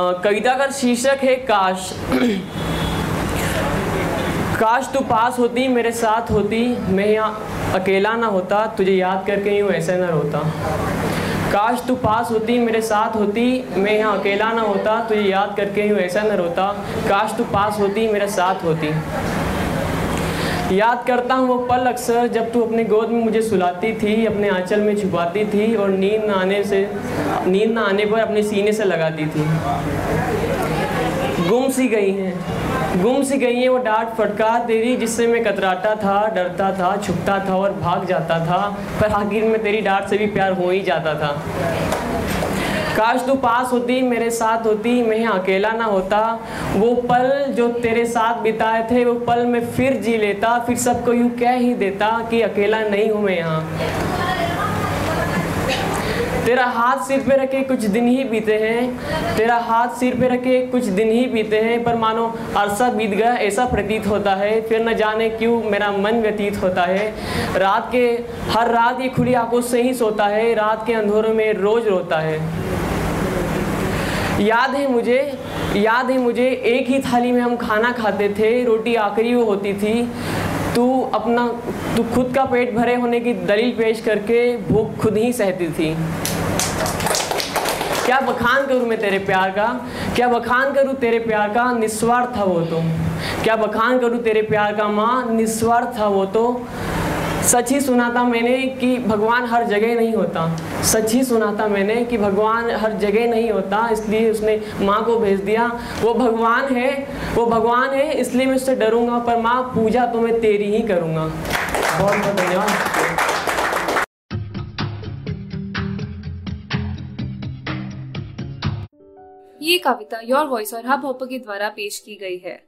कविता का शीर्षक है, काश। काश तू पास होती, मेरे साथ होती, मैं यहाँ अकेला ना होता, तुझे याद करके यूँ ऐसे ना रोता। काश तू पास होती, मेरे साथ होती, मैं यहाँ अकेला ना होता, तुझे याद करके यूँ ऐसा ना रोता। काश तू पास होती, मेरे साथ होती। याद करता हूँ वो पल अक्सर जब तू अपने गोद में मुझे सुलाती थी, अपने आंचल में छुपाती थी और नींद ना आने से, नींद ना आने पर अपने सीने से लगाती थी। गुम सी गई हैं, गुम सी गई हैं वो डांट फटकार तेरी जिससे मैं कतराता था, डरता था, छुपता था और भाग जाता था, पर आखिर में तेरी डांट से भी प्यार हो ही जाता था। काश तू पास होती, मेरे साथ होती, मैं अकेला ना होता। वो पल जो तेरे साथ बिताए थे, वो पल मैं फिर जी लेता, फिर सबको यूँ कह ही देता कि अकेला नहीं हूँ मैं यहाँ। तेरा हाथ सिर पे रखे कुछ दिन ही बीते हैं, तेरा हाथ सिर पे रखे कुछ दिन ही बीते हैं, पर मानो अरसा बीत गया, ऐसा प्रतीत होता है, फिर न जाने क्यों मेरा मन व्यतीत होता है। रात के, हर रात ये खुली आँखों से ही सोता है, रात के अंधेरों में रोज रोता है। याद है मुझे, याद है मुझे, एक ही थाली में हम खाना खाते थे, रोटी आखिरी वो होती थी। तू अपना, तू खुद का पेट भरे होने की दलील पेश करके भूख खुद ही सहती थी। क्या बखान करूँ मैं तेरे प्यार का? क्या बखान करूँ तेरे प्यार का? निस्वार्थ था वो तो। क्या बखान करूँ तेरे प्यार का माँ? निस्वार्थ था वो तो। सच ही सुना था मैंने कि भगवान हर जगह नहीं होता। सच ही सुना था मैंने कि भगवान हर जगह नहीं होता, इसलिए उसने माँ को भेज दिया। वो भगवान है, वो भगवान है, इसलिए मैं उससे डरूँगा, पर माँ, पूजा तो मैं तेरी ही करूँगा। बहुत बहुत धन्यवाद। ये कविता योर वॉइस और हब हॉपर के द्वारा पेश की गई है।